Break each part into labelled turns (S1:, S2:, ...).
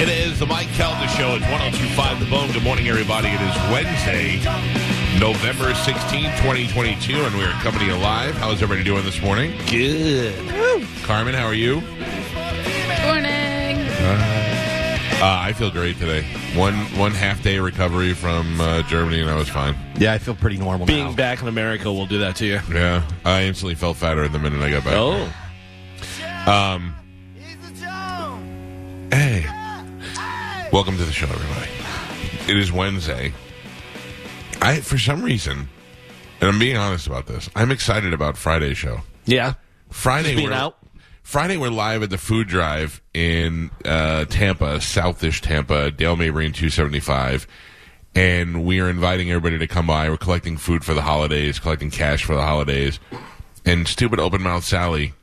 S1: It is the Mike Calta Show at 1025 The Bone. Good morning, everybody. It is Wednesday, November 16th, 2022, and we are coming to you live. How's everybody doing this morning? Good. Carmen, how are you?
S2: Morning.
S1: Uh, I feel great today. One one half day recovery from uh, Germany, and I was fine.
S3: Yeah, I feel pretty normal
S4: Being
S3: now.
S4: back in America will do that to you.
S1: Yeah, I instantly felt fatter the minute I got back.
S4: Oh,
S1: Um, hey, welcome to the show, everybody. It is Wednesday. I, for some reason, and I'm being honest about this, I'm excited about Friday's show.
S4: yeah.
S1: Friday,
S4: Being
S1: we're,
S4: out.
S1: Friday, we're live at the food drive in uh, Tampa, Southish Tampa, Dale Mabry 275. And we are inviting everybody to come by. We're collecting food for the holidays, collecting cash for the holidays. And stupid open mouth Sally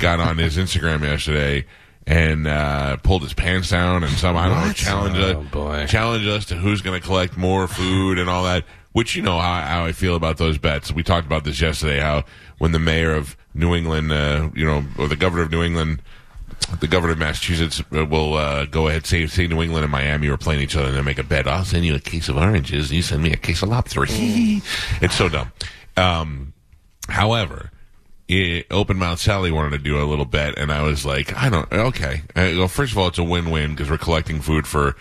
S1: got on his Instagram yesterday and uh, pulled his pants down and some I don't know challenge
S4: Oh,
S1: us
S4: boy.
S1: challenge us to who's going to collect more food and all that. Which you know how, how I feel about those bets. We talked about this yesterday. How when the mayor of New England, uh, you know, or the governor of New England, the governor of Massachusetts uh, will uh, go ahead say say New England and Miami are playing each other and they make a bet. I'll send you a case of oranges. and You send me a case of lobster. it's so dumb. Um, however, it, Open Mouth Sally wanted to do a little bet, and I was like, I don't. Okay. Uh, well, first of all, it's a win-win because we're collecting food for,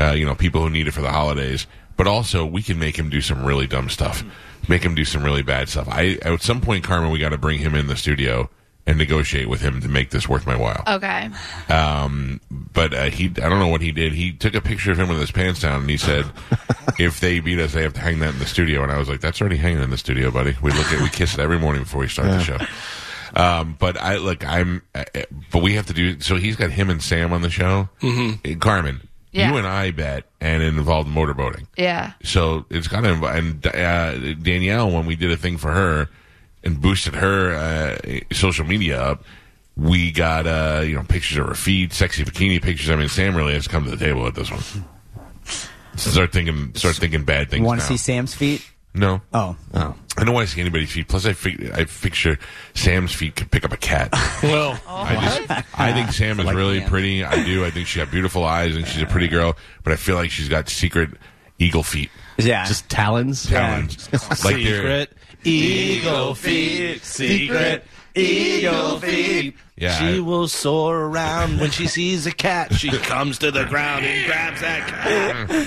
S1: uh, you know, people who need it for the holidays. But also, we can make him do some really dumb stuff. Make him do some really bad stuff. I at some point, Carmen, we got to bring him in the studio and negotiate with him to make this worth my while.
S2: Okay.
S1: Um, but uh, he, I don't know what he did. He took a picture of him with his pants down, and he said, "If they beat us, they have to hang that in the studio." And I was like, "That's already hanging in the studio, buddy. We look at, we kiss it every morning before we start the show." Um, but I look, I'm, uh, uh, but we have to do. So he's got him and Sam on the show. Mm-hmm. Carmen,
S2: Yeah.
S1: you and I bet, and it involved motorboating.
S2: Yeah.
S1: So it's kind of and uh, Danielle, when we did a thing for her and boosted her uh, social media up, we got uh, you know pictures of her feet, sexy bikini pictures. I mean, Sam really has come to the table at this one. Start thinking, start thinking bad things.
S5: You want to see Sam's feet?
S1: No,
S5: Oh, oh.
S1: I don't want to see anybody's feet. Plus, I fig- I picture Sam's feet could pick up a cat.
S4: Well, oh.
S1: I just, I think Sam is
S5: Like
S1: really
S5: Ian.
S1: pretty. I do. I think she got beautiful eyes and she's a pretty girl. But I feel like she's got secret eagle feet,
S5: Yeah.
S3: Just talons.
S1: talons, like they're
S4: secret eagle feet, secret eagle feet.
S1: Yeah,
S4: She
S1: I-
S4: will soar around when she sees a cat. She comes to the ground and grabs that cat.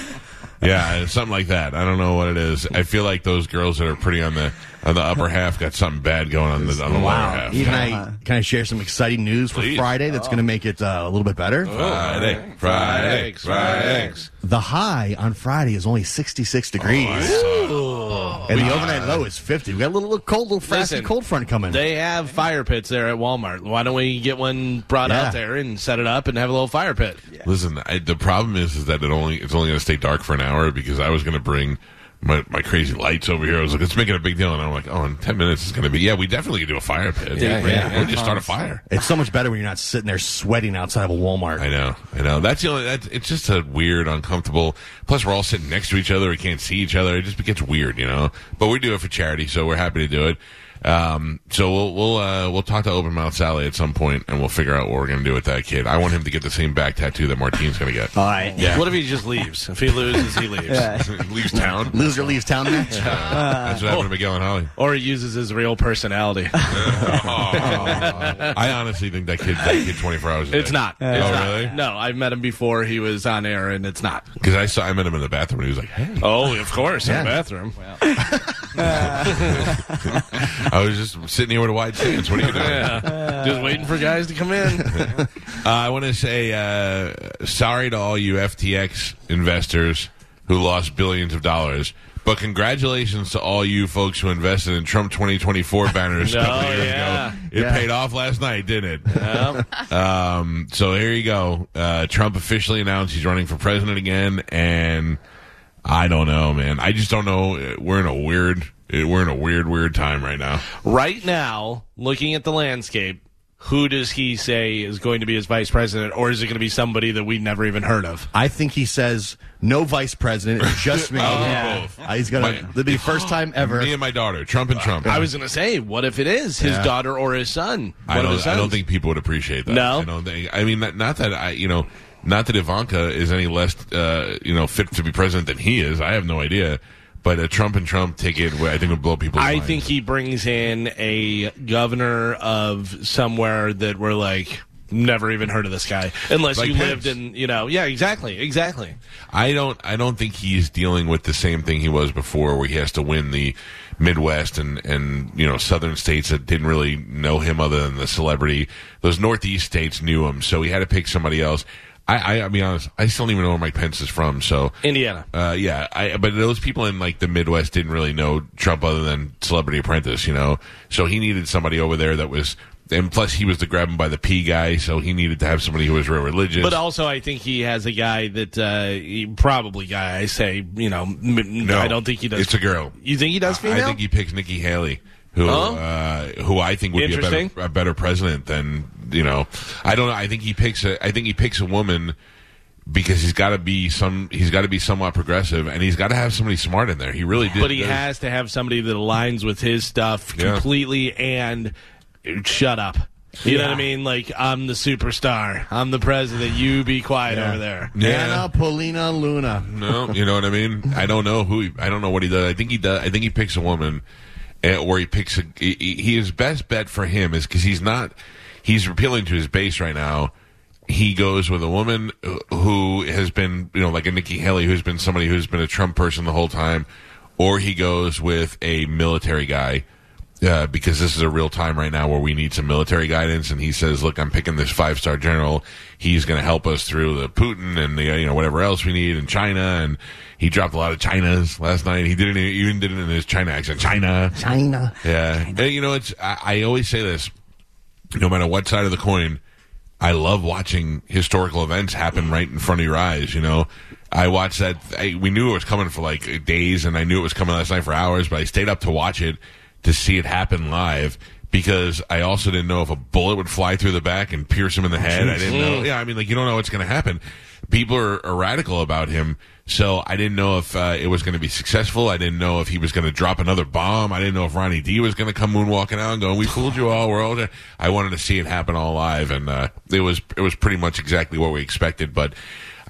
S1: Yeah, something like that. I don't know what it is. I feel like those girls that are pretty on the on the upper half got something bad going on the on the lower half.
S3: Can I can I share some exciting news for
S1: Please.
S3: Friday that's going to make it uh, a little bit better?
S1: Friday, Friday, Friday.
S3: The high on Friday is only 66 degrees, and the overnight low is 50. We got a little, little cold, little frosty
S4: Listen,
S3: cold front coming.
S4: They have fire pits there at Walmart. Why don't we get one brought
S3: Yeah.
S4: out there and set it up and have a little fire pit?
S1: Listen, I, the problem is is that it only it's only going to stay dark for an hour because I was going to bring my, my crazy lights over here. I was like, let's make it a big deal, and I'm like, oh, in ten minutes it's going to be. Yeah, we definitely could do a fire pit.
S4: Yeah, yeah.
S1: Or just start a fire.
S3: it's so much better when you're not sitting there sweating outside of a Walmart.
S1: I know, I know. That's the only. That's, it's just a weird, uncomfortable. Plus, we're all sitting next to each other. We can't see each other. It just gets weird, you know. But we do it for charity, so we're happy to do it. Um, so we'll we'll uh, we'll talk to Open Mouth Sally at some point, and we'll figure out what we're going to do with that kid. I want him to get the same back tattoo that Martine's going to get.
S5: All right.
S1: Yeah.
S4: What if he just leaves? If he loses, he leaves.
S1: Leaves town.
S3: Loser leaves town match.
S1: That's what happened to Miguel and Holly.
S4: Or he uses his real personality.
S1: I honestly think that kid, that kid, twenty four hours. A
S4: It's
S1: day.
S4: not.
S1: Oh,
S4: It's not.
S1: really?
S4: No, I've met him before. He was on air, and it's not.
S1: Because I saw I met him in the bathroom, and he was like, "Hey."
S4: Oh, of course, in the bathroom.
S1: I was just sitting here with a wide stance. What are you doing?
S4: Yeah. Just waiting for guys to come in.
S1: Uh, I want to say uh, sorry to all you FTX investors who lost billions of dollars. But congratulations to all you folks who invested in Trump 2024 banners a couple
S4: Oh,
S1: years
S4: yeah.
S1: ago. It
S3: Yeah.
S1: paid off last night, didn't it?
S4: Yep.
S1: Um, so here you go. Uh, Trump officially announced he's running for president again, and I don't know, man. I just don't know. We're in a weird, we're in a weird, weird time right now.
S4: Right now, looking at the landscape, who does he say is going to be his vice president, or is it going to be somebody that we never even heard of?
S3: I think he says no vice president, it's just me.
S1: Oh, both.
S3: Uh, he's gonna.
S1: My-
S3: It'll be the first time ever.
S1: Me and my daughter, Trump and Trump.
S4: I was going to say, what if it is his
S3: Yeah.
S4: daughter or his son?
S1: I
S4: One of his
S1: don't. I don't think people would appreciate that.
S4: No?
S1: I don't think. I mean, not, not that I. You know, not that Ivanka is any less, uh, you know, fit to be president than he is. I have no idea. But a Trump and Trump ticket, I think would blow people's
S4: I
S1: minds.
S4: think he brings in a governor of somewhere that we're like never even heard of this guy unless
S1: Like
S4: you
S1: Pence.
S4: lived in you know yeah exactly exactly
S1: I don't. I don't think he's dealing with the same thing he was before, where he has to win the Midwest and and you know southern states that didn't really know him other than the celebrity. Those Northeast states knew him, so he had to pick somebody else. I, I, I'll be honest. I still don't even know where Mike Pence is from. So
S4: Indiana
S1: Uh, yeah, I, but those people in like the Midwest didn't really know Trump other than Celebrity Apprentice, you know. So he needed somebody over there that was, and plus he was the grab him by the P guy, so he needed to have somebody who was real religious.
S4: but also I think he has a guy that uh, he, probably guy I say you know m-
S1: no,
S4: I don't think he does
S1: It's a girl.
S4: you think he does female
S1: I think he picks Nikki Haley, who
S4: Oh.
S1: uh, who I think would be a better, a better president than you know. I don't know. I think he picks a. I think he picks a woman because he's got to be some. He's got to be somewhat progressive, and he's got to have somebody smart in there. He really did.
S4: but he
S1: does-
S4: has to have somebody that aligns with his stuff
S1: Yeah.
S4: completely and shut up you know what I mean? Like I'm the superstar. I'm the president. You be quiet over there.
S1: Yeah.
S3: Anna Paulina Luna.
S1: No, you know what I mean. I don't know who. He, I don't know what he does. I think he does. I think he picks a woman, eh, or he picks a. He, he- his best bet for him is because he's not. He's appealing to his base right now. He goes with a woman who has been, you know, like a Nikki Haley, who's been somebody who's been a Trump person the whole time, or he goes with a military guy. Uh, because this is a real time right now where we need some military guidance, and he says, "Look, I'm picking this five star general. He's going to help us through the Putin and the you know whatever else we need in China." And he dropped a lot of Chinas last night. He didn't even did it in his China accent. China,
S3: China.
S1: yeah. And, you know, it's I, I always say this: no matter what side of the coin, I love watching historical events happen right in front of your eyes. You know, I watched that. I, we knew it was coming for like days, and I knew it was coming last night for hours. But I stayed up to watch it to see it happen live because I also didn't know if a bullet would fly through the back and pierce him in the head. I didn't know. Yeah, I mean, like you don't know what's going to happen. People are, are radical about him, so I didn't know if uh, it was going to be successful. I didn't know if he was going to drop another bomb. I didn't know if Ronnie D was going to come moonwalking out and going, "We fooled you all." We're all. dead." I wanted to see it happen all live, and uh, it was it was pretty much exactly what we expected. But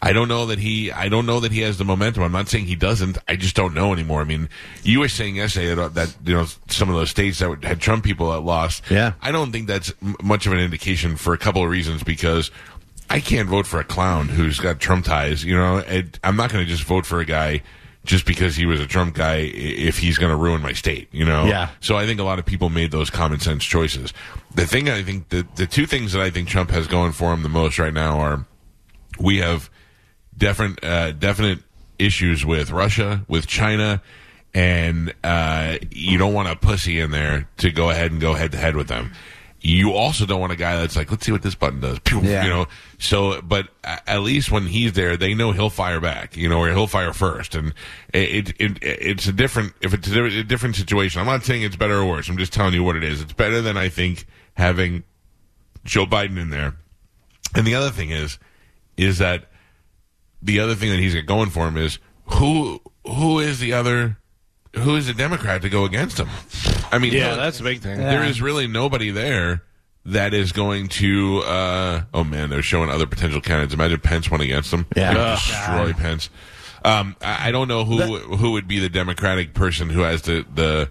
S1: I don't know that he. I don't know that he has the momentum. I'm not saying he doesn't. I just don't know anymore. I mean, you were saying yesterday that, that you know some of those states that had Trump people that lost.
S3: Yeah.
S1: I don't think that's m- much of an indication for a couple of reasons because. I can't vote for a clown who's got Trump ties. You know, it, I'm not going to just vote for a guy just because he was a Trump guy if he's going to ruin my state. You know,
S3: Yeah.
S1: So I think a lot of people made those common sense choices. The thing I think the the two things that I think Trump has going for him the most right now are we have different uh, definite issues with Russia, with China, and uh, you don't want a pussy in there to go ahead and go head to head with them. You also don't want a guy that's like, let's see what this button does. Pew,
S3: Yeah.
S1: You know, so but at least when he's there, they know he'll fire back. You know, or he'll fire first, and it, it, it it's a different if it's a different, a different situation. I'm not saying it's better or worse. I'm just telling you what it is. It's better than I think having Joe Biden in there. And the other thing is, is that the other thing that he's got going for him is who who is the other who is the Democrat to go against him? I mean,
S4: Yeah,
S1: no-
S4: that's a big thing.
S1: there is really nobody there that is going to. Uh, oh man, they're showing other potential candidates. Imagine Pence went against them.
S3: Yeah.
S1: They'd
S3: Ugh.
S1: destroy Pence. Um, I, I don't know who who would be the Democratic person who has the the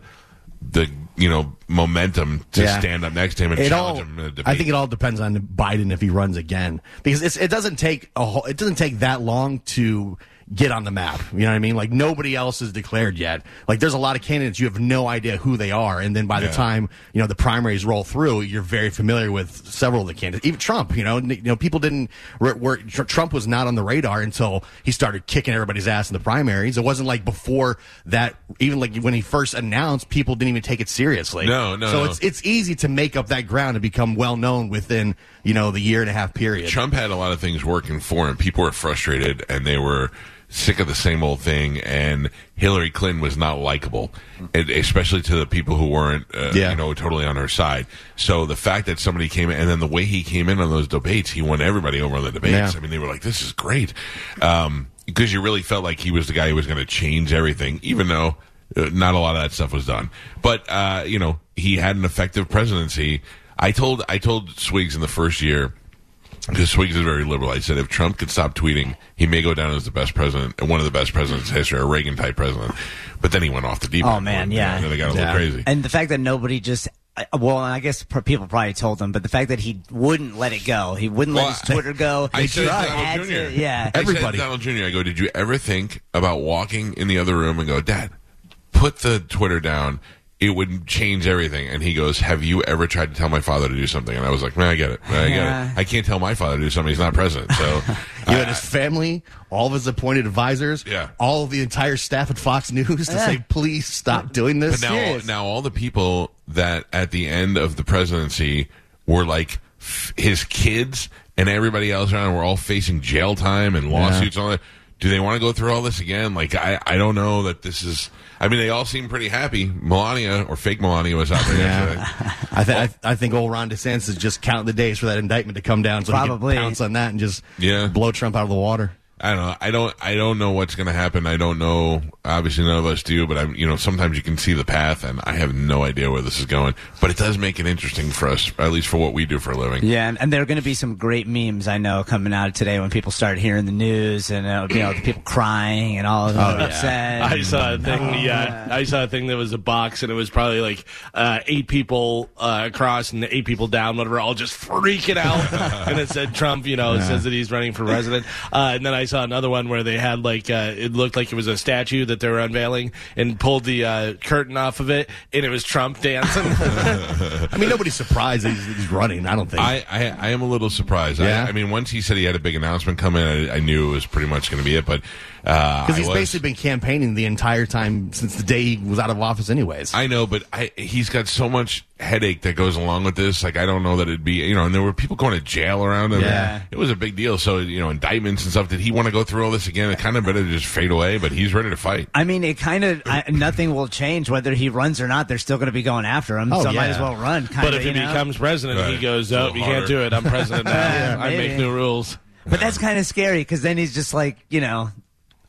S1: the you know momentum to
S3: Yeah.
S1: stand up next to him and
S3: It
S1: challenge
S3: all,
S1: him in a.
S3: I think it all depends on Biden if he runs again, because it's, it doesn't take a whole, it doesn't take that long to get on the map. You know what I mean? Like nobody else is declared yet. Like there's a lot of candidates you have no idea who they are, and then by the
S1: Yeah.
S3: time you know the primaries roll through, you're very familiar with several of the candidates. Even Trump, you know, you know, people didn't. Were, were, Tr- Trump was not on the radar until he started kicking everybody's ass in the primaries. It wasn't like before that. Even like when he first announced, people didn't even take it seriously.
S1: No, no,
S3: So
S1: no.
S3: it's it's easy to make up that ground and become well known within you know the year and a half period.
S1: Trump had a lot of things working for him. People were frustrated and they were sick of the same old thing. And Hillary Clinton was not likable, especially to the people who weren't, uh,
S3: Yeah.
S1: you know, totally on her side. So the fact that somebody came in and then the way he came in on those debates, he won everybody over on the debates.
S3: Yeah.
S1: I mean, they were like, "This is great," um, because you really felt like he was the guy who was going to change everything, even though. Uh, not a lot of that stuff was done, but uh, you know he had an effective presidency. I told I told Swigs in the first year because Swigs is very liberal. I said if Trump could stop tweeting, he may go down as the best president, one of the best presidents in history, a Reagan type president. But then he went off the deep
S2: Oh,
S1: end.
S2: man, yeah.
S1: then they got a little crazy.
S2: And the fact that nobody just. I- Well, I guess pr- people probably told him, but the fact that he wouldn't let it go, he wouldn't
S1: Well,
S2: let his Twitter go.
S1: I said. Donald Jr.
S2: to- yeah.
S1: I
S3: Everybody.
S1: Donald Jr. I go, did you ever think about walking in the other room and go, Dad, put the Twitter down. It would change everything. And he goes, Have you ever tried to tell my father to do something? And I was like, Man, I get it. I get
S2: Yeah.
S1: it. I can't tell my father to do something. He's not president. So
S3: You had his family, all of his appointed advisors,
S1: Yeah.
S3: all of the entire staff at Fox News to
S2: Yeah.
S3: say, please stop doing this.
S1: But now,
S2: Serious.
S1: now all the people that at the end of the presidency were like f- his kids and everybody else around were all facing jail time and lawsuits and all that. Do they want to go through all this again? Like, I, I don't know that this is. I mean, they all seem pretty happy. Melania or fake Melania was out there yesterday.
S3: I, th- I, th- I think old Ron DeSantis is just counting the days for that indictment to come down so
S2: Probably.
S3: he can pounce on that and just
S1: Yeah.
S3: blow Trump out of the water.
S1: I don't know. I don't. I don't know what's going to happen. I don't know. Obviously, none of us do. But I'm. You know, sometimes you can see the path, and I have no idea where this is going. But it does make it interesting for us, at least for what we do for a living.
S2: Yeah, and, and there are going to be some great memes I know coming out today when people start hearing the news and uh, you know the people crying and all upset.
S4: I saw a thing. Yeah, I saw a thing that was a box, and it was probably like uh, eight people uh, across and eight people down, whatever, all just freaking out. and it said Trump, you know, it says that he's running for president. Uh, and then I saw another one where they had like uh, it looked like it was a statue that they were unveiling, and pulled the uh, curtain off of it, and it was Trump dancing.
S3: I mean, nobody's surprised he's, he's running. I don't think.
S1: I, I I am a little surprised.
S3: Yeah?
S1: I, I mean, once he said he had a big announcement coming, I, I knew it was pretty much going to be it. But Uh,
S3: because
S1: I
S3: he's
S1: was-
S3: basically been campaigning the entire time since the day he was out of office, anyways.
S1: I know, but I, he's got so much headache that goes along with this. Like, I don't know that it'd be, you know, and there were people going to jail around him.
S3: Yeah.
S1: It was a big deal. So, you know, indictments and stuff. Did he want to go through all this again? It kind of better to just fade away, but he's ready to fight.
S2: I mean, it kind of I, nothing will change whether he runs or not. They're still going to be going after him,
S3: Oh,
S2: so might as well run. Kinda,
S4: but if he
S2: you know?
S4: becomes president,
S1: Right.
S4: he goes,
S1: A
S4: "Oh, you
S1: harder.
S4: can't do it. I'm president now.
S2: Yeah,
S4: I make new rules."
S2: but that's kind of scary because then he's just like you know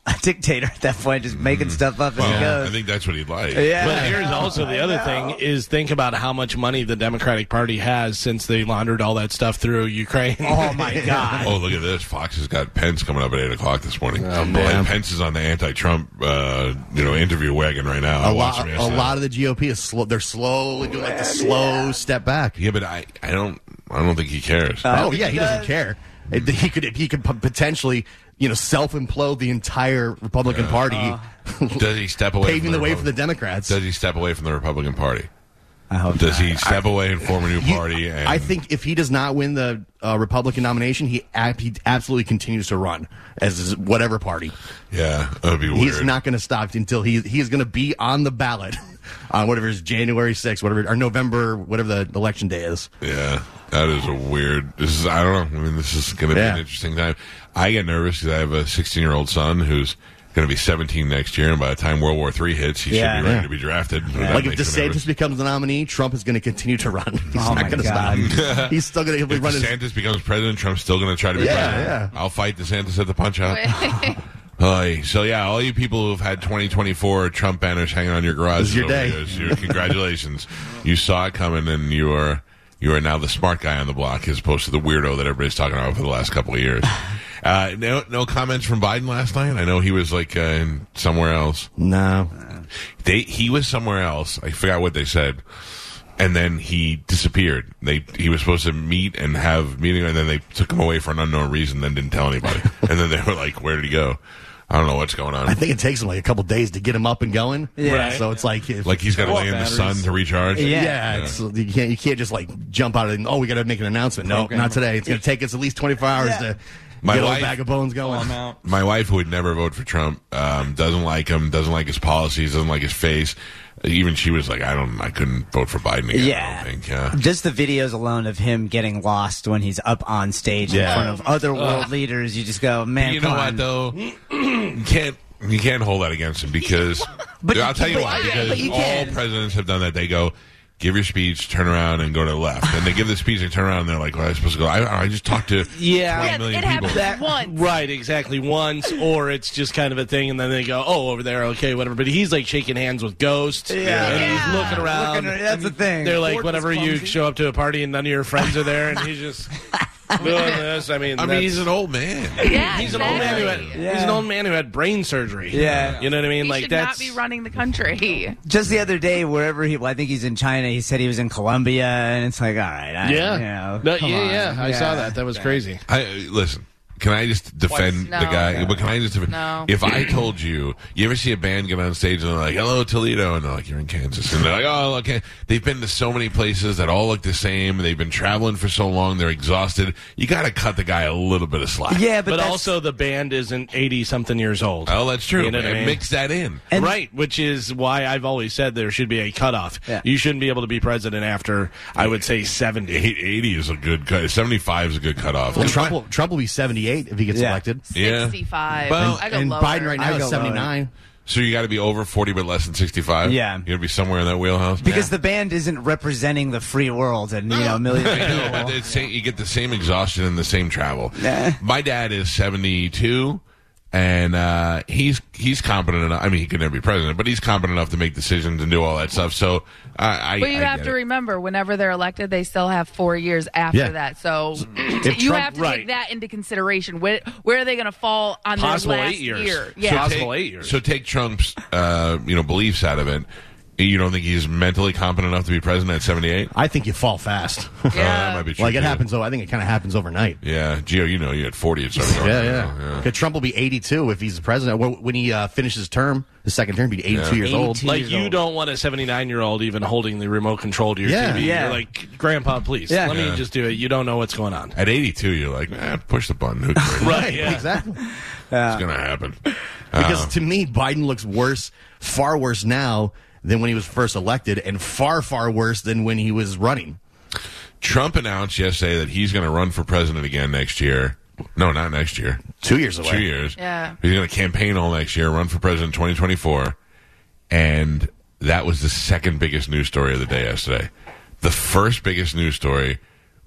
S2: a dictator at that point, just making stuff up as he
S1: Mm-hmm.
S2: Goes.
S1: I think that's what he'd like.
S2: yeah,
S4: But here's also the other thing is think about how much money the Democratic Party has since they laundered all that stuff through Ukraine.
S2: oh my god.
S1: Oh, look at this. Fox has got Pence coming up at 8 o'clock this morning.
S3: Oh, man.
S1: And Pence is on the anti-Trump, uh, you know, interview wagon right now. I
S3: a
S1: watched
S3: lot, a lot of the GOP is slow. They're slowly doing like the slow step back.
S1: Yeah, but I, I don't, I don't think he cares.
S3: oh yeah,
S2: he
S3: he doesn't care. It- He could he could potentially you know self implode the entire Republican Party,
S1: Does he step away?
S3: paving
S1: from
S3: the way for the Democrats.
S1: Does he step away from the Republican Party?
S2: I hope
S1: Does
S2: not.
S1: he step away and form a new
S3: You-
S1: party? And
S3: I think if he does not win the uh, Republican nomination, he ab- he absolutely continues to run as whatever party.
S1: yeah, that would be weird.
S3: He's not going to stop until he he is going to be on the ballot on whatever is January 6th, whatever or November, whatever the election day is.
S1: Yeah, that is a weird. This is I don't know. I mean, this is going to be
S3: Yeah.
S1: an interesting time. I get nervous because I have a 16 year old son who's going to be 17 next year, and by the time World War III hits, he
S2: Yeah.
S1: should be ready
S3: Yeah.
S1: to be drafted. That
S3: Like if
S1: makes nervous.
S3: DeSantis becomes the nominee, Trump is going to continue to run. He's
S2: Oh,
S3: not
S2: my
S3: going to
S2: God.
S3: stop. He's still going to be
S1: If
S3: running.
S1: DeSantis becomes president, Trump's still going to try to be
S3: Yeah,
S1: president.
S3: yeah.
S1: I'll fight DeSantis at the punch out. Oy. so yeah, all you people who've had 2024 Trump banners hanging on your garage,
S3: your day.
S1: Your, congratulations, you saw it coming, and you are you are now the smart guy on the block, as opposed to the weirdo that everybody's talking about for the last couple of years. Uh, no, no comments from Biden last night. I know he was like uh, in somewhere else.
S3: No.
S1: They he was somewhere else. I forgot what they said. And then he disappeared. They he was supposed to meet and have meeting, and then they took him away for an unknown reason. Then didn't tell anybody. and then they were like, "Where did he go?" I don't know what's going on.
S3: I think it takes him like a couple days to get him up and going.
S2: Yeah.
S3: So it's like if,
S1: like he's got to lay in the
S4: batteries.
S1: sun to recharge.
S2: Yeah.
S3: yeah, It's, you can't you can't just like jump out of and oh we got to make an announcement. No,
S5: Program.
S3: not today. It's going to take us at least 24 hours
S2: Yeah.
S3: to
S1: My
S3: get
S1: wife-
S3: bag of bones going.
S5: Out.
S1: My wife who would never vote for Trump. Um, doesn't like him. Doesn't like his policies. Doesn't like his face. Even she was like, I don't. I couldn't vote for Biden again. I
S2: Yeah.
S1: don't think. Yeah.
S2: Just the videos alone of him getting lost when he's up on stage in front of other world leaders, you just go, man,
S1: you know
S2: come
S1: what
S2: on.
S1: though? you can't. You can't hold that against him because.
S2: But
S1: I'll
S2: you-
S1: tell you
S2: but-
S1: why.
S2: yeah,
S1: Because
S2: but you
S1: all
S2: can.
S1: presidents have done that. They go. Give your speech, turn around, and go to the left. And they give the speech and turn around, and they're like, "Well, I'm supposed to go." I, I just talked to
S4: Yeah.
S1: 20
S6: Yeah,
S1: million
S6: it
S1: people.
S6: happens once.
S4: Right, exactly. Once, or it's just kind of a thing, and then they go, "Oh, over there, okay, whatever." But he's like shaking hands with ghosts,
S2: Yeah.
S4: and
S6: Yeah.
S4: he's looking around.
S2: Looking- that's the thing.
S4: They're like,
S5: Ford
S4: whenever you show up to a party and none of your friends are there, and he's just doing this. I mean,
S1: I mean,
S4: that's-
S1: he's an old man.
S6: Yeah,
S4: he's an old man who had
S6: exactly.
S2: Yeah.
S4: he's an old man who had brain surgery.
S2: Yeah.
S4: you know what I mean.
S6: He
S4: like
S6: should
S4: that's
S6: not be running the country.
S2: Just the other day, wherever he, well, I think he's in China. He said he was in Colombia, and it's like, all right, I,
S4: yeah,
S2: you know,
S4: No,
S2: come
S4: yeah,
S2: on.
S4: yeah. I saw that. That was crazy.
S1: I listen. Can I just defend
S6: No.
S1: the guy? But can I just defend?
S6: No.
S1: If I told you, you ever see a band get on stage and they're like, "Hello, Toledo," and they're like, "You're in Kansas," and they're like, "Oh, okay." They've been to so many places that all look the same. They've been traveling for so long. They're exhausted. You got to cut the guy a little bit of slack.
S2: Yeah, but,
S4: But, also, the band isn't eighty something years old.
S1: Oh, that's true.
S4: You know what I mean?
S1: Mix that in.
S2: And-
S4: right, which is why I've always said there should be a cutoff.
S2: Yeah.
S4: You shouldn't be able to be president after, I would say, 70.
S1: 80 is a good cut. 75 is a good cutoff.
S3: Well, Trump will, Trump will be 78 if he gets
S2: Yeah.
S3: elected.
S1: Yeah.
S6: 65.
S1: Well,
S6: I go
S3: and
S6: lower.
S3: Biden right now
S2: I
S3: is
S2: go
S3: 79.
S1: So you got to be over 40 but less than 65?
S2: Yeah.
S1: You got to be somewhere in that wheelhouse?
S2: because the band isn't representing the free world and you know millions of
S1: I know,
S2: people.
S1: but it's same, you get the same exhaustion and the same travel.
S2: Nah.
S1: My dad is 72, and uh, he's he's competent enough. I mean, he could never be president, but he's competent enough to make decisions and do all that stuff. So I, I
S6: But you
S1: I
S6: have to
S1: it.
S6: remember, whenever they're elected, they still have four years after
S3: Yeah.
S6: that. So you
S4: Trump-
S6: have to
S4: right.
S6: take that into consideration. Where, where are they going to fall on
S4: Possible
S6: their last
S4: eight years.
S6: year?
S4: So possible
S1: take,
S4: eight years.
S1: So take Trump's uh, you know beliefs out of it. You don't think he's mentally competent enough to be president at 78?
S3: I think you fall fast.
S1: Oh, that might be true.
S3: like it
S1: too.
S3: happens. though. I think it kind of happens overnight.
S1: Yeah, Gio, you know, you had 40 at some point.
S3: Yeah,
S1: you
S3: yeah.
S1: know,
S3: 'Cause Trump will be 82 if he's the president. When when he uh, finishes his term, his second term, he'll be 82
S1: Yeah.
S3: years old.
S2: 82.
S4: like,
S2: years
S4: you
S2: old.
S4: don't want a 79 year old even holding the remote control to your
S3: Yeah.
S4: TV.
S2: Yeah.
S4: You're like, Grandpa, please,
S2: Yeah.
S4: let
S1: Yeah.
S4: me just do it. You don't know what's going on.
S1: At 82, you're like, eh, push the button. Who?
S4: Right, yeah.
S3: Exactly.
S1: It's going to happen.
S3: Because
S1: Uh,
S3: to me, Biden looks worse, far worse now than when he was first elected, and far, far worse than when he was running.
S1: Trump announced yesterday that he's going to run for president again next year. No, not next year.
S3: Two years away.
S1: Two years.
S6: Yeah.
S1: He's going to campaign all next year, run for president 2024. And that was the second biggest news story of the day yesterday. The first biggest news story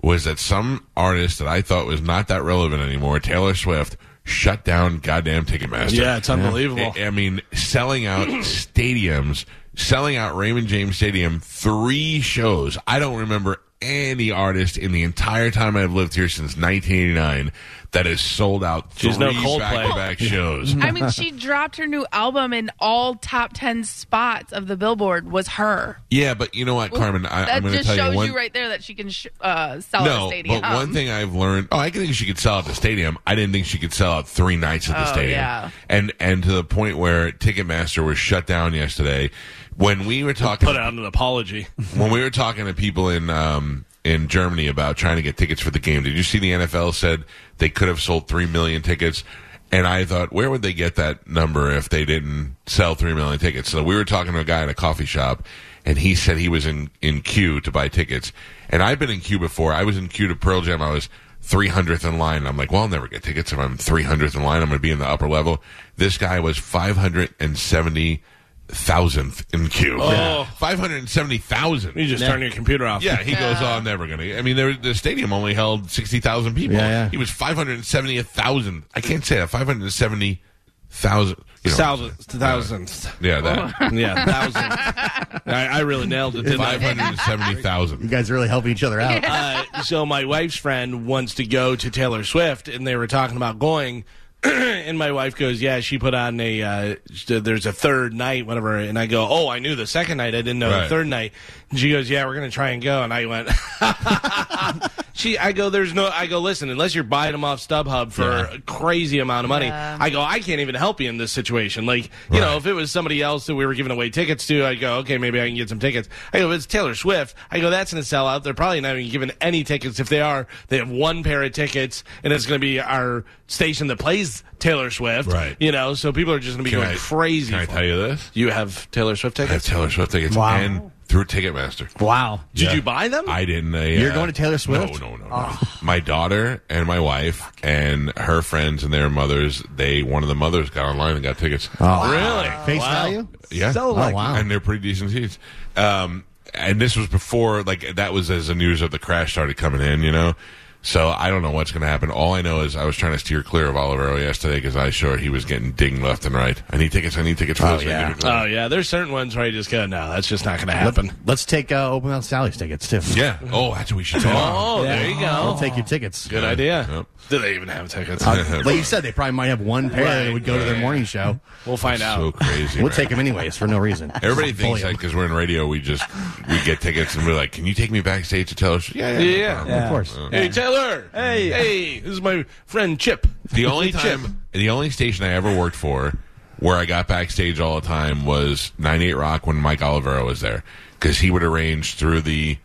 S1: was that some artist that I thought was not that relevant anymore, Taylor Swift, shut down goddamn Ticketmaster.
S4: Yeah, it's unbelievable.
S1: I I mean, selling out stadiums, selling out Raymond James Stadium, three shows. I don't remember any artist in the entire time I've lived here since 1989 that has sold out three
S4: no
S1: back-to-back shows.
S6: I mean, she dropped her new album, in all top ten spots of the Billboard was her.
S1: Yeah, but you know what, Carmen? I,
S6: that
S1: I'm
S6: just
S1: tell
S6: shows
S1: you
S6: you, right there that she can sh- uh, sell at a
S1: no,
S6: stadium.
S1: but one thing I've learned. Oh, I think she could sell out the stadium. I didn't think she could sell out three nights at the
S6: Oh,
S1: stadium.
S6: yeah.
S1: And and to the point where Ticketmaster was shut down yesterday. When we were talking,
S4: Put out an apology.
S1: when we were talking to people in um, in Germany about trying to get tickets for the game, did you see the NFL said they could have sold three million tickets? And I thought, where would they get that number if they didn't sell three million tickets? So we were talking to a guy in a coffee shop, and he said he was in in queue to buy tickets. And I've been in queue before. I was in queue to Pearl Jam. I was 300th in line. I'm like, well, I'll never get tickets if I'm 300th in line. I'm going to be in the upper level. This guy was 570 thousandth in queue.
S4: Oh.
S1: Five hundred and seventy thousand.
S4: You just turn your computer off.
S1: Yeah, he goes, "Oh, I'm never gonna." I mean, there, the stadium only held sixty thousand people.
S3: Yeah, yeah.
S1: He was five hundred and seventy thousand. I can't say that. Five hundred and seventy thousand. You know,
S4: Thousands, thousands.
S1: Yeah, that
S4: Yeah, thousands. I, I really nailed it. Didn't I?
S1: five hundred and seventy
S3: You guys are really helping each other out.
S4: uh, so my wife's friend wants to go to Taylor Swift, and they were talking about going. and my wife goes, "Yeah, she put on a. Uh, there's a third night, whatever." And I go, "Oh, I knew the second night. I didn't know
S1: Right.
S4: the third night." And she goes, "Yeah, we're gonna try and go." And I went, She, I go, there's no, I go, listen, unless you're buying them off StubHub for
S3: Yeah.
S4: a crazy amount of money,
S6: Yeah.
S4: I go, I can't even help you in this situation. Like, you know, if it was somebody else that we were giving away tickets to, I go, okay, maybe I can get some tickets. I go, it's Taylor Swift. I go, that's going to sell out. They're probably not even giving any tickets. If they are, they have one pair of tickets, and it's going to be our station that plays Taylor Swift.
S1: Right.
S4: You know, so people are just going to be
S1: Can
S4: going
S1: I-
S4: crazy.
S1: Can I tell
S4: it.
S1: you this?
S4: You have Taylor Swift tickets?
S1: I have
S4: tickets?
S1: Taylor Swift tickets
S2: Wow.
S1: and through Ticketmaster.
S2: Wow.
S4: Did you buy them?
S1: I didn't. Uh,
S3: You're
S1: uh,
S3: going to Taylor Swift?
S1: No, no, no. no. My daughter and my wife and her friends and their mothers. They one of the mothers got online and got tickets.
S3: Oh,
S4: Really?
S3: Face
S4: Wow.
S3: value?
S1: Yeah.
S2: So
S3: Oh, wow.
S1: and they're pretty decent seats. Um, and this was before, like, that was as the news of the crash started coming in, you know. So I don't know what's going to happen. All I know is I was trying to steer clear of Olivero yesterday because I sure he was getting dinged left and right. I need tickets. I need tickets for
S3: Oh,
S1: this.
S3: yeah.
S1: I need tickets.
S4: Oh yeah, there's certain ones where I just go, no, that's just not going to happen.
S3: Let's take uh, Open Mouth Sally's tickets, too.
S1: yeah. Oh, that's what we should talk.
S4: Oh, there you go.
S3: I'll take your tickets.
S4: Good idea.
S1: Yep.
S4: Do they even have tickets?
S3: Uh, like you said, they probably might have one pair that would go to their morning show.
S4: we'll find
S1: So
S4: out.
S1: crazy.
S3: We'll
S1: man.
S3: take them anyways for no reason.
S1: Everybody
S3: Bully
S1: thinks that
S3: 'em.
S1: because we're in radio, we just we get tickets and we're like, "Can you take me backstage to tell us?" Yeah, yeah, no
S4: Yeah.
S1: problem.
S2: Yeah.
S3: Of course.
S4: Hey Taylor. Hey, hey, this is my friend Chip.
S1: The only
S4: Hey, Chip.
S1: time, the only station I ever worked for where I got backstage all the time was 98 Rock when Mike Olivero was there because he would arrange through the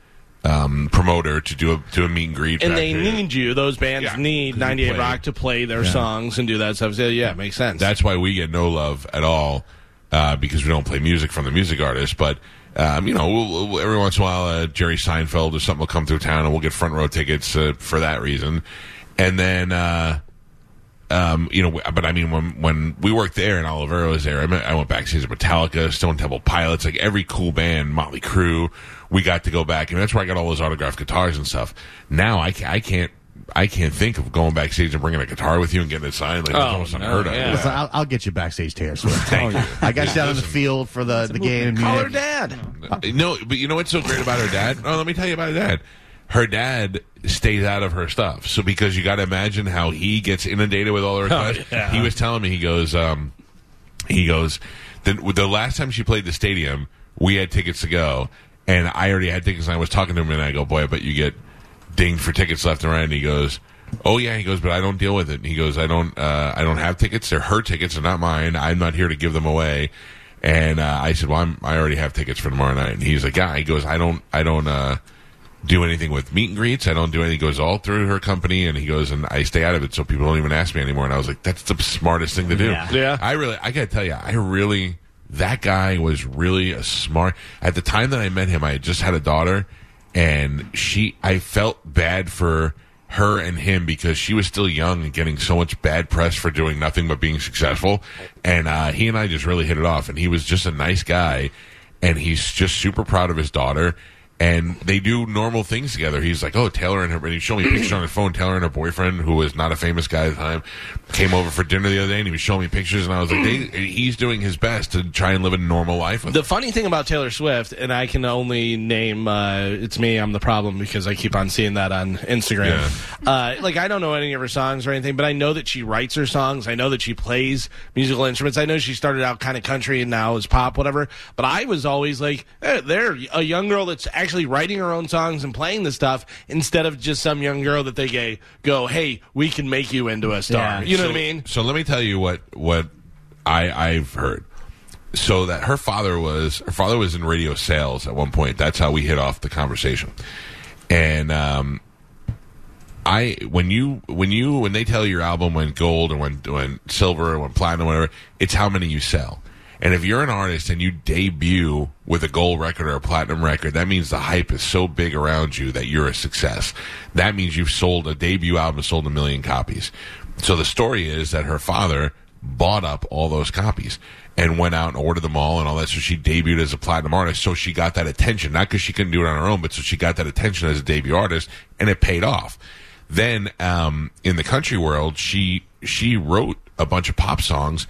S1: um, promoter to do a do a meet and greet.
S4: And they need you. Those bands
S1: Yeah.
S4: need
S1: 'Cause you
S4: 98. Rock to play their songs and do that stuff. So, yeah, it makes sense.
S1: That's why we get no love at all uh, because we don't play music from the music artist. But um, you know, we'll, we'll- every once in a while, uh, Jerry Seinfeld or something will come through town, and we'll get front row tickets uh, for that reason. And then, uh, um, you know, but I mean, when when we worked there and Olivero was there, I, I went backstage with Metallica, Stone Temple Pilots, like every cool band, Motley Crue. We got to go back, and that's where I got all those autographed guitars and stuff. Now I, I can't. I can't think of going backstage and bringing a guitar with you and getting it signed. Like, that's
S4: Oh,
S1: almost
S4: no,
S1: unheard of.
S4: yeah.
S3: Listen, I'll, I'll get you backstage, Taylor Swift.
S1: Thank you.
S3: I got you down on the field for the, the game in
S4: Call her dad.
S1: Uh, No, but you know what's so great about her dad? Oh, let me tell you about her dad. Her dad stays out of her stuff. So because you got to imagine how he gets inundated with all her requests.
S4: yeah.
S1: He was telling me he goes, um, he goes. The, the last time she played the stadium, we had tickets to go, and I already had tickets. And I was talking to him, and I go, "Boy, I bet you get dinged for tickets left and right." And he goes. Oh yeah, he goes, but I don't deal with it. And he goes, I don't, uh, I don't have tickets. They're her tickets, they're not mine. I'm not here to give them away. And uh, I said, well, I'm, I already have tickets for tomorrow night. And he's like, yeah. He goes, I don't, I don't uh, do anything with meet and greets. I don't do anything. He goes all through her company, and he goes, and I stay out of it, so people don't even ask me anymore. And I was like, that's the smartest thing to do.
S2: Yeah.
S4: Yeah.
S1: I really, I gotta tell you, I really, that guy was really a smart. At the time that I met him, I had just had a daughter, and she, I felt bad for her and him because she was still young and getting so much bad press for doing nothing but being successful. And uh, he and I just really hit it off, and he was just a nice guy, and he's just super proud of his daughter. And they do normal things together. He's like, "Oh, Taylor and her," and he showed me pictures on his phone. Taylor and her boyfriend, who was not a famous guy at the time, came over for dinner the other day, and he was showing me pictures. And I was like, they, "He's doing his best to try and live a normal life." With
S4: The funny thing about Taylor Swift, and I can only name uh, it's me. I'm the problem because I keep on seeing that on Instagram. Uh, like I don't know any of her songs or anything, but I know that she writes her songs. I know that she plays musical instruments. I know she started out kind of country and now is pop, whatever. But I was always like, eh, they're a young girl that's actually writing her own songs and playing the stuff instead of just some young girl that they gay, go, hey, we can make you into a star.
S2: Yeah.
S4: You know
S1: so,
S4: what I mean?
S1: So let me tell you what what I I've heard. So that her father was her father was in radio sales at one point. That's how we hit off the conversation. And um, I when you when you when they tell your album went gold or went went silver or went platinum or whatever, it's how many you sell. And if you're an artist and you debut with a gold record or a platinum record, that means the hype is so big around you that you're a success. That means you've sold a debut album and sold a million copies. So the story is that her father bought up all those copies and went out and ordered them all and all that. So she debuted as a platinum artist. So she got that attention, not because she couldn't do it on her own, but so she got that attention as a debut artist, and it paid off. Then um, in the country world, she she wrote a bunch of pop songs.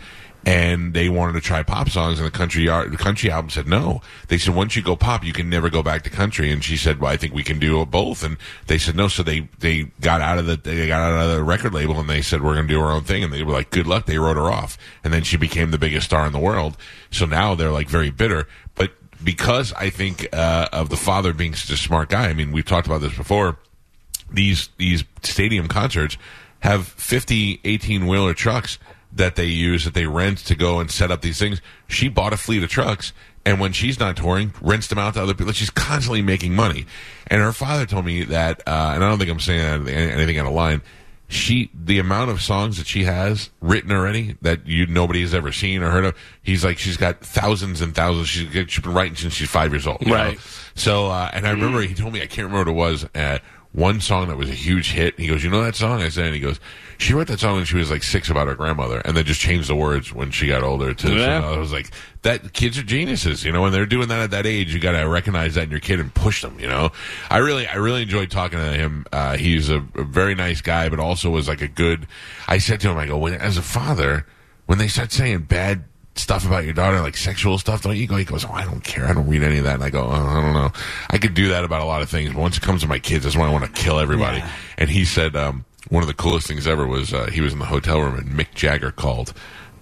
S1: And they wanted to try pop songs, and the country the country album said no. They said once you go pop, you can never go back to country. And she said, "Well, I think we can do both." And they said no. So they they got out of the they got out of the record label, and they said we're going to do our own thing. And they were like, "Good luck." They wrote her off, and then she became the biggest star in the world. So now they're like very bitter, but because I think uh, of the father being such a smart guy. I mean, we've talked about this before these these stadium concerts have 50 18 wheeler trucks that they use that they rent to go and set up these things. She bought a fleet of trucks and when she's not touring, rents them out to other people. She's constantly making money. And her father told me that, uh, and I don't think I'm saying anything out of line. She, the amount of songs that she has written already that you nobody has ever seen or heard of. He's like, she's got thousands and thousands. She's, she's been writing since she's five years old.
S4: Right.
S1: know? So, uh, and I remember he told me, I can't remember what it was, uh, one song that was a huge hit. He goes, You know that song? I said, and he goes, She wrote that song when she was like six about her grandmother, and then just changed the words when she got older. To,
S4: Yeah.
S1: so I was like, That kids are geniuses, you know, when they're doing that at that age, you got to recognize that in your kid and push them, you know. I really, I really enjoyed talking to him. Uh, he's a, a very nice guy, but also was like a good. I said to him, I go, when, As a father, when they start saying bad stuff about your daughter, like sexual stuff, don't you go? He goes, Oh, I don't care. I don't read any of that. And I go, oh, I don't know. I could do that about a lot of things. But once it comes to my kids, that's when I want to kill everybody.
S2: Yeah.
S1: And he said, um, one of the coolest things ever was uh, he was in the hotel room and Mick Jagger called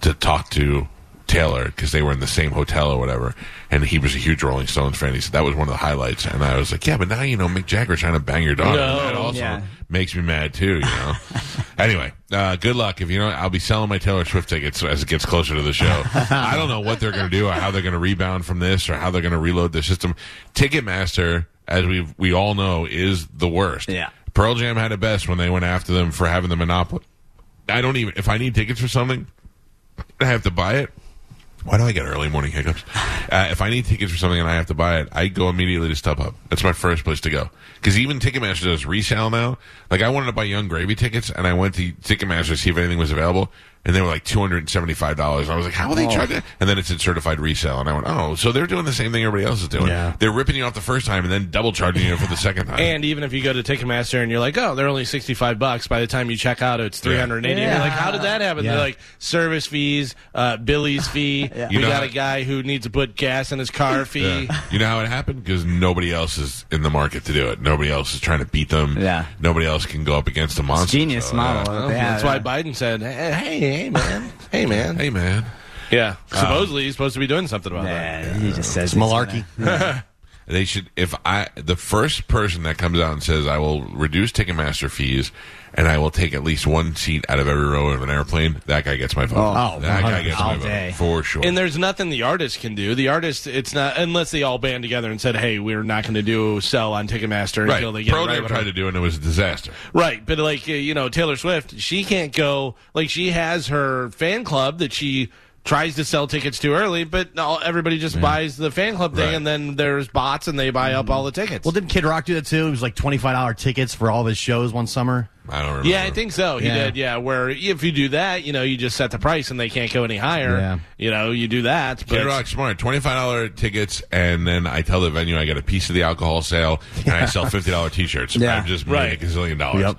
S1: to talk to Taylor because they were in the same hotel or whatever. And he was a huge Rolling Stones fan. He said that was one of the highlights. And I was like, yeah, but now you know Mick Jagger trying to bang your daughter.
S4: No.
S1: that also
S2: Yeah.
S1: makes me mad too, you know. anyway, uh, good luck. If you know, I'll be selling my Taylor Swift tickets as it gets closer to the show. I don't know what they're going to do or how they're going to rebound from this or how they're going to reload the system. Ticketmaster, as we we all know, is the worst.
S2: Yeah.
S1: Pearl Jam had it best when they went after them for having the monopoly. I don't even if I need tickets for something, I have to buy it. Why do I get early morning hiccups? Uh, if I need tickets for something and I have to buy it, I go immediately to StubHub. That's my first place to go. Because even Ticketmaster does resale now. Like I wanted to buy Yung Gravy tickets, and I went to Ticketmaster to see if anything was available, and they were like two hundred and seventy-five dollars. I was like, "How will they charge that?" And then it said certified resale, and I went, "Oh, so they're doing the same thing everybody else is doing.
S3: Yeah.
S1: They're ripping you off the first time and then double charging you for the second time."
S4: And even if you go to Ticketmaster and you're like, oh, they're only 65 bucks, by the time you check out, it's 380. And
S2: Yeah.
S4: you're like, how did that happen?
S3: Yeah.
S4: They're like, service fees, uh, Billy's fee.
S1: You
S4: We
S1: know
S4: got
S1: how-
S4: a guy who needs to put gas in his car fee.
S1: Yeah. You know how it happened? Because nobody else is in the market to do it. Nobody else is trying to beat them.
S2: Yeah.
S1: Nobody else can go up against the monster.
S2: genius
S1: so,
S2: model.
S1: yeah.
S4: Well,
S2: Yeah,
S4: that's why. Biden said, hey, hey, hey, man. Hey, man.
S1: Hey man,
S4: Yeah. Supposedly he's supposed to be doing something about that.
S2: Yeah, he just says
S3: It's malarkey.
S1: they should. If I the first person that comes out and says I will reduce Ticketmaster fees and I will take at least one seat out of every row of an airplane, that guy gets my vote.
S2: Oh,
S1: that guy
S3: 100%
S1: gets
S2: all
S1: my vote for sure.
S4: And there's nothing the artist can do. The artist, it's not unless they all band together and said, "Hey, we're not going to do sell on Ticketmaster
S1: right,
S4: until they get
S1: Pearl
S4: it right."
S1: Tried to do and it was a disaster.
S4: Right, but like uh, you know, Taylor Swift, she can't go. Like she has her fan club that she tries to sell tickets too early, but all, everybody just buys the fan club thing,
S1: Right.
S4: and then there's bots and they buy up all the tickets.
S3: Well, didn't Kid Rock do that too? It was like twenty five dollar tickets for all of his shows one summer.
S1: I don't remember.
S4: yeah, I think so. He
S3: Yeah.
S4: did. Yeah, where if you do that, you know, you just set the price and they can't go any higher.
S3: Yeah.
S4: You know, you do that. But
S1: Kid Rock smart. Twenty five dollar tickets, and then I tell the venue I get a piece of the alcohol sale, and I sell fifty dollar t shirts.
S2: Yeah.
S1: I'm just
S4: Right.
S1: a gazillion dollars.
S3: Yep.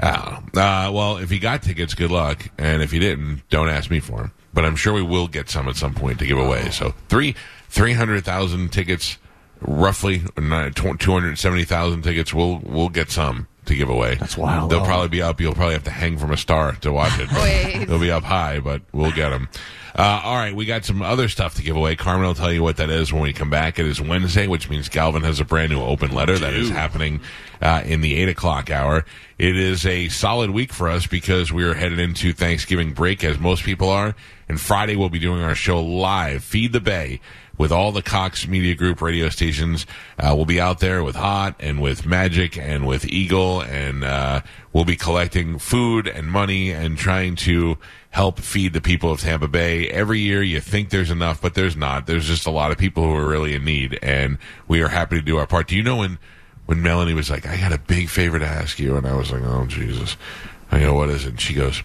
S1: Uh, uh, well, if you got tickets, good luck, and if you didn't, don't ask me for them. But I'm sure we will get some at some point to give away. So three three hundred thousand tickets, roughly two hundred seventy thousand tickets. We'll we'll get some to give away.
S3: That's wild.
S1: They'll
S3: Oh.
S1: probably be up. You'll probably have to hang from a star to watch it. They'll be up high, but we'll get them. Uh, all right, we got some other stuff to give away. Carmen will tell you what that is when we come back. It is Wednesday, which means Galvin has a brand new open letter that is happening uh, in the eight o'clock hour. It is a solid week for us because we are headed into Thanksgiving break, as most people are. And Friday we'll be doing our show live, Feed the Bay, with all the Cox Media Group radio stations. Uh, we'll be out there with Hot and with Magic and with Eagle, and uh, we'll be collecting food and money and trying to help feed the people of Tampa Bay. Every year you think there's enough, but there's not. There's just a lot of people who are really in need, and we are happy to do our part. Do you know when when Melanie was like, "I got a big favor to ask you," and I was like, "Oh Jesus," I go, "What is it?" And she goes,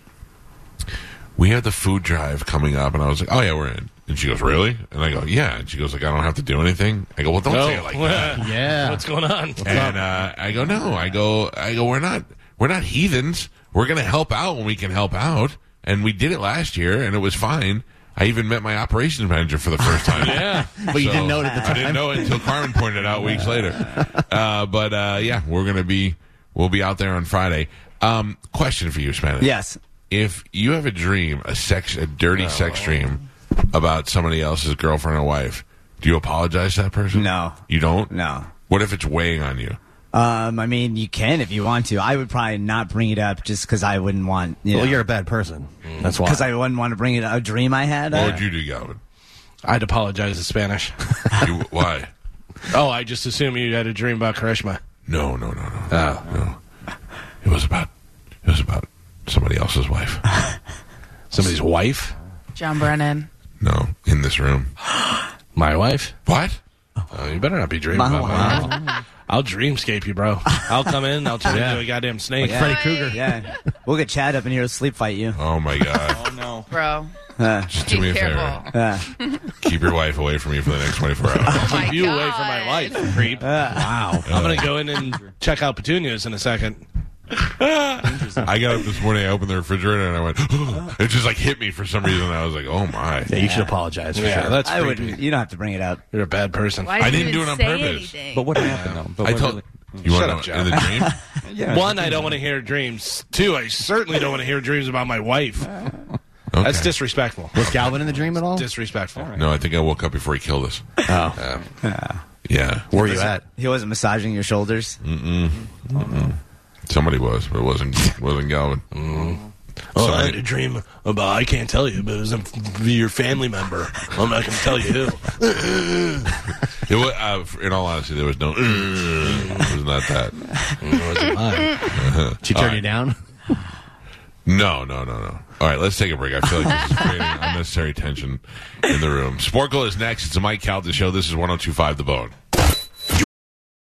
S1: "We have the food drive coming up," and I was like, "Oh yeah, we're in." And she goes, "Really?" And I go, "Yeah." And she goes, "Like I don't have to do anything." I go, "Well, don't say it like that."
S3: Yeah.
S4: What's going on?
S1: and uh, I go, no, I go, I go, we're not, we're not heathens. We're going to help out when we can help out, and we did it last year, and it was fine. I even met my operations manager for the first time.
S4: yeah.
S3: But you didn't know it at the time.
S1: I didn't know it until Carmen pointed it out weeks later. Uh, but uh, yeah, we're going to be, we'll be out there on Friday. Um, question for you, Spanish.
S2: Yes.
S1: If you have a dream, a sex, a dirty sex dream about somebody else's girlfriend or wife, do you apologize to that person?
S2: No.
S1: You don't?
S2: No.
S1: What if it's weighing on you?
S2: Um, I mean, you can if you want to. I would probably not bring it up just because I wouldn't want. You
S3: Well,
S2: know,
S3: you're a bad person. That's why.
S2: because I wouldn't want to bring it a dream I had.
S1: What
S2: Uh,
S1: would you do, Galvin?
S4: I'd apologize in Spanish.
S1: You, why?
S4: oh, I just assume you had a dream about Karishma.
S1: No, no, no, no.
S4: Oh.
S1: No. It was about it was about somebody else's wife.
S4: Somebody's wife?
S6: John Brennan.
S1: No, in this room.
S4: My wife?
S1: What?
S4: Oh, you better not be dreaming
S2: My
S4: about my
S2: wife.
S4: Wife. I'll dreamscape you, bro. I'll come in. I'll turn into a goddamn snake.
S2: Yeah.
S3: Freddy Krueger.
S2: Yeah, we'll get Chad up in here to sleep fight you.
S1: Oh my god.
S5: Oh no.
S6: Bro,
S2: Uh,
S1: Just do
S6: be
S1: me a
S6: careful.
S1: favor.
S2: uh,
S1: Keep your wife away from me for the next 24 hours.
S6: Oh
S4: Keep you away from my wife, creep.
S3: wow.
S4: I'm gonna go in and check out petunias in a second.
S1: I got up this morning, I opened the refrigerator, and I went, it just like hit me for some reason. I was like, oh my.
S3: Yeah, you should apologize for
S4: Yeah,
S3: sure.
S4: that's
S2: I
S4: creepy.
S2: wouldn't. You don't have to bring it up.
S4: You're a bad person.
S6: Why
S1: I
S6: did you
S1: didn't do it on purpose.
S6: anything?
S5: But what happened though? But
S1: I told
S5: really-
S1: you
S4: Shut
S1: to
S4: up,
S1: know in the dream?
S5: Yeah,
S4: One, I don't want to hear dreams. Two, I certainly don't want to hear dreams about my wife.
S1: Okay.
S4: That's disrespectful.
S3: Was Galvin in the dream at all?
S4: Disrespectful.
S1: No, I think I woke up before he killed us.
S3: oh.
S1: Um, yeah.
S3: Where were you at?
S2: He wasn't massaging your shoulders.
S1: Somebody was, but it wasn't wasn't Galvin.
S4: Oh,
S1: Sorry.
S4: I had a dream about, I can't tell you, but it was a, your family member. I'm not going to tell you who.
S1: It was, uh, in all honesty, there was no. it was not that.
S4: It wasn't mine.
S3: Did she turn
S1: All right.
S3: you down?
S1: No, no, no, no. All right, let's take a break. I feel like this is creating unnecessary tension in the room. Sporcle is next. It's a Mike Calta show. This is 1025 The Bone.